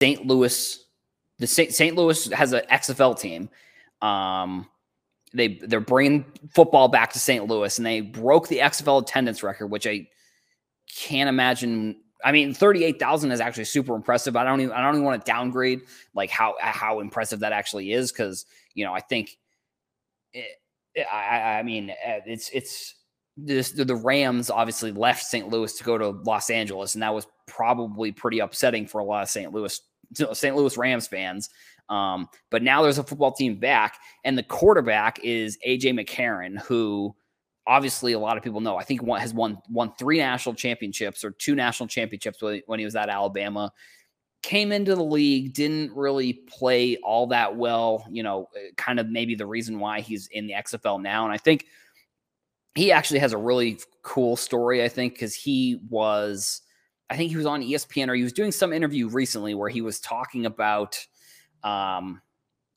St. Louis, the St. Louis has an XFL team. Um, they they're bringing football back to St. Louis, and they broke the XFL attendance record, which I can't imagine. I mean, thirty eight thousand is actually super impressive. I don't even I don't even want to downgrade like how how impressive that actually is because you know I think it, I I mean uh, it's it's this the Rams obviously left St. Louis to go to Los Angeles, and that was probably pretty upsetting for a lot of St. Louis St. Louis Rams fans. Um, but now there's a football team back, and the quarterback is AJ McCarron, who obviously a lot of people know. I think has won won three national championships or two national championships when he was at Alabama. Came into the league, didn't really play all that well. You know, uh, kind of maybe the reason why he's in the XFL now. And I think he actually has a really cool story. I think because he was, I think he was on ESPN or he was doing some interview recently where he was talking about um,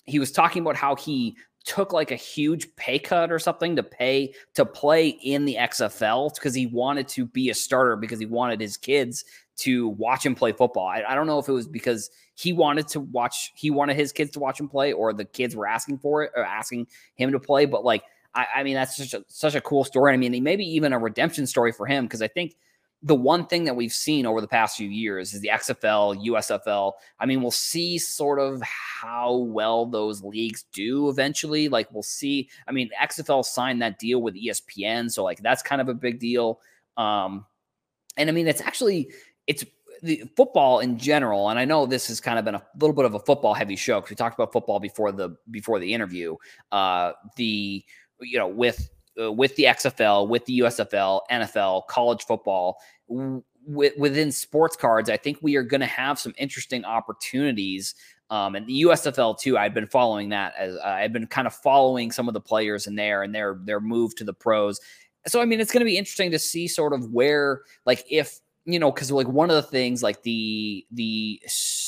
he was talking about how he took like a huge pay cut or something to pay to play in the XFL because he wanted to be a starter because he wanted his kids to watch him play football. I, I, don't know if it was because he wanted to watch, he wanted his kids to watch him play, or the kids were asking for it or asking him to play. But like, I, I mean, that's such a such a cool story. I mean, maybe even a redemption story for him because I think the one thing that we've seen over the past few years is the XFL, USFL. I mean, we'll see sort of how well those leagues do eventually. Like, we'll see. I mean, XFL signed that deal with ESPN, so like that's kind of a big deal. Um, and I mean, it's actually it's the football in general. And I know this has kind of been a little bit of a football heavy show because we talked about football before the before the interview. Uh, the you know with uh, with the XFL, with the USFL, NFL, college football, w- within sports cards, I think we are going to have some interesting opportunities. Um, and the USFL too. I've been following that as uh, I've been kind of following some of the players in there and their their move to the pros. So I mean, it's going to be interesting to see sort of where, like, if you know, because like one of the things, like the the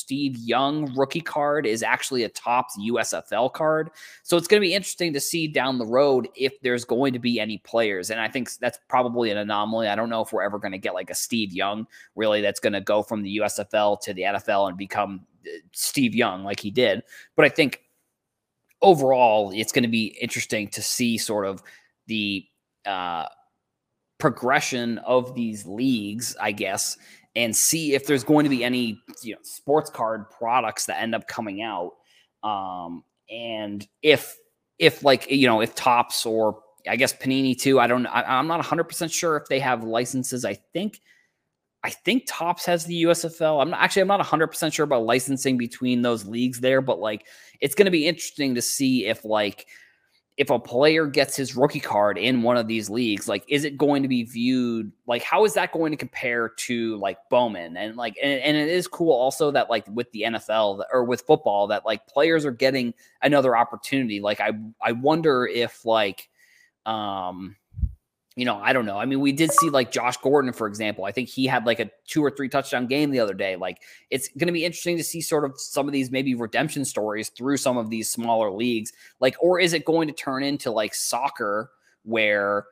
Steve Young rookie card is actually a top USFL card, so it's going to be interesting to see down the road if there's going to be any players, and I think that's probably an anomaly. I don't know if we're ever going to get like a Steve Young really that's going to go from the USFL to the NFL and become uh, Steve Young like he did, but I think overall it's going to be interesting to see sort of the uh progression of these leagues, I guess, and see if there's going to be any you know, sports card products that end up coming out. Um, and if if like you know if Topps or I guess Panini too, I don't I, I'm not 100 percent sure if they have licenses. I think I think Topps has the USFL. I'm not actually I'm not 100 percent sure about licensing between those leagues there, but like it's going to be interesting to see if like if a player gets his rookie card in one of these leagues, like, is it going to be viewed like how is that going to compare to like Bowman? And like, and, and it is cool also that like with the NFL or with football that like players are getting another opportunity. Like, I I wonder if like, um, you know, I don't know. I mean, we did see like Josh Gordon, for example. I think he had like a two or three touchdown game the other day. Like, it's going to be interesting to see sort of some of these maybe redemption stories through some of these smaller leagues. Like, or is it going to turn into like soccer where,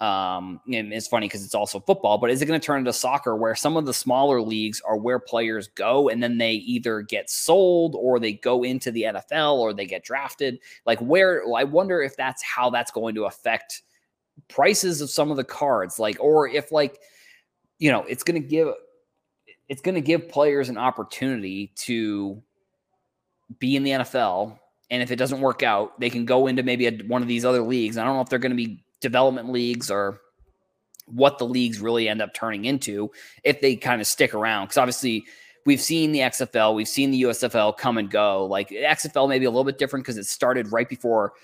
um, and it's funny because it's also football, but is it going to turn into soccer where some of the smaller leagues are where players go and then they either get sold or they go into the NFL or they get drafted? Like, where I wonder if that's how that's going to affect prices of some of the cards like or if like you know it's going to give it's going to give players an opportunity to be in the NFL and if it doesn't work out they can go into maybe a, one of these other leagues i don't know if they're going to be development leagues or what the leagues really end up turning into if they kind of stick around because obviously we've seen the XFL, we've seen the USFL come and go. Like XFL maybe a little bit different because it started right before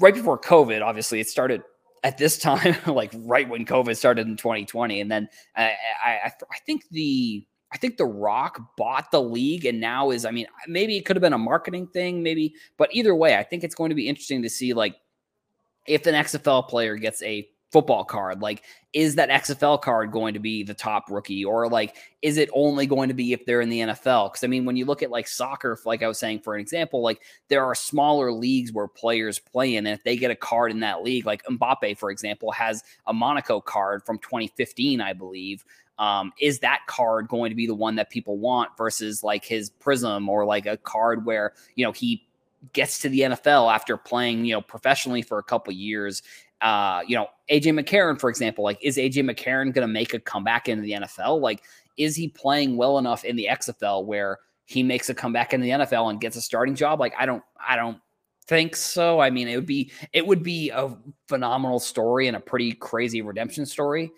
right before COVID. Obviously, it started at this time, like right when COVID started in 2020, and then I, I, I think the I think The Rock bought the league and now is, I mean, maybe it could have been a marketing thing, maybe, but either way, I think it's going to be interesting to see like if an XFL player gets a football card. Like, is that XFL card going to be the top rookie, or like, is it only going to be if they're in the NFL? Because I mean, when you look at like soccer, like I was saying, for an example, like there are smaller leagues where players play in, and if they get a card in that league, like Mbappe, for example, has a Monaco card from 2015, I believe. Um, is that card going to be the one that people want versus like his Prizm or like a card where you know he gets to the NFL after playing you know professionally for a couple years uh, you know, AJ McCarron, for example, like is AJ McCarron going to make a comeback into the NFL? Like, is he playing well enough in the XFL where he makes a comeback in the NFL and gets a starting job? Like, I don't, I don't think so. I mean, it would be, it would be a phenomenal story and a pretty crazy redemption story.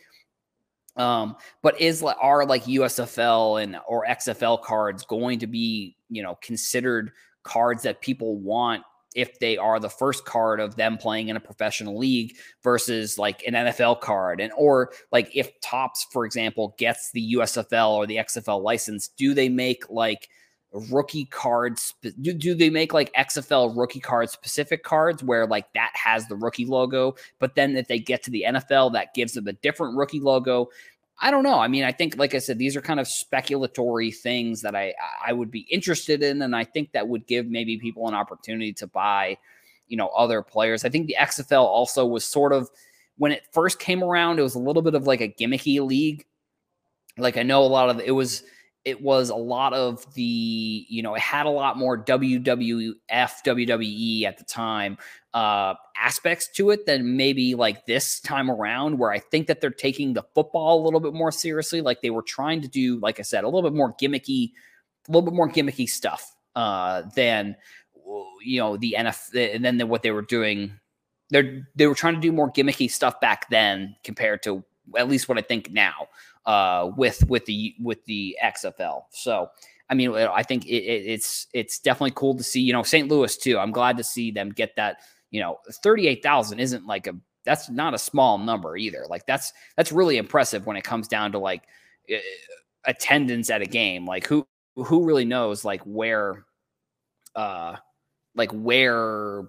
Um, but is are like USFL and or XFL cards going to be, you know, considered cards that people want if they are the first card of them playing in a professional league versus like an NFL card. And or like if Topps for example gets the USFL or the XFL license do they make like rookie cards do, do they make like XFL rookie card specific cards where like that has the rookie logo but then if they get to the NFL that gives them a different rookie logo I don't know. I mean, I think, like I said, these are kind of speculatory things that I I would be interested in, and I think that would give maybe people an opportunity to buy, you know, other players. I think the XFL also was sort of when it first came around, it was a little bit of like a gimmicky league. Like I know a lot of it was it was a lot of the you know it had a lot more WWF WWE at the time uh, aspects to it than maybe like this time around, where I think that they're taking the football a little bit more seriously. Like they were trying to do, like I said, a little bit more gimmicky, a little bit more gimmicky stuff uh, than you know the NFL, and then what they were doing. They're they were trying to do more gimmicky stuff back then compared to at least what I think now uh, with with the with the XFL. So I mean, I think it, it, it's it's definitely cool to see. You know, St. Louis too. I'm glad to see them get that you know, 38,000 isn't like a that's not a small number either. Like that's that's really impressive when it comes down to like uh, attendance at a game. Like who who really knows like where uh like where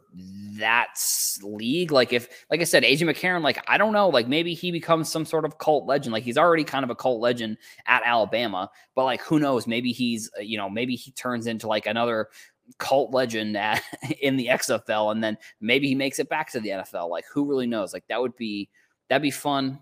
that's league like if like i said AJ McCarron like i don't know like maybe he becomes some sort of cult legend like he's already kind of a cult legend at alabama but like who knows maybe he's uh, you know maybe he turns into like another cult legend at, in the XFL, and then maybe he makes it back to the NFL. Like, who really knows? Like, that would be that'd be fun.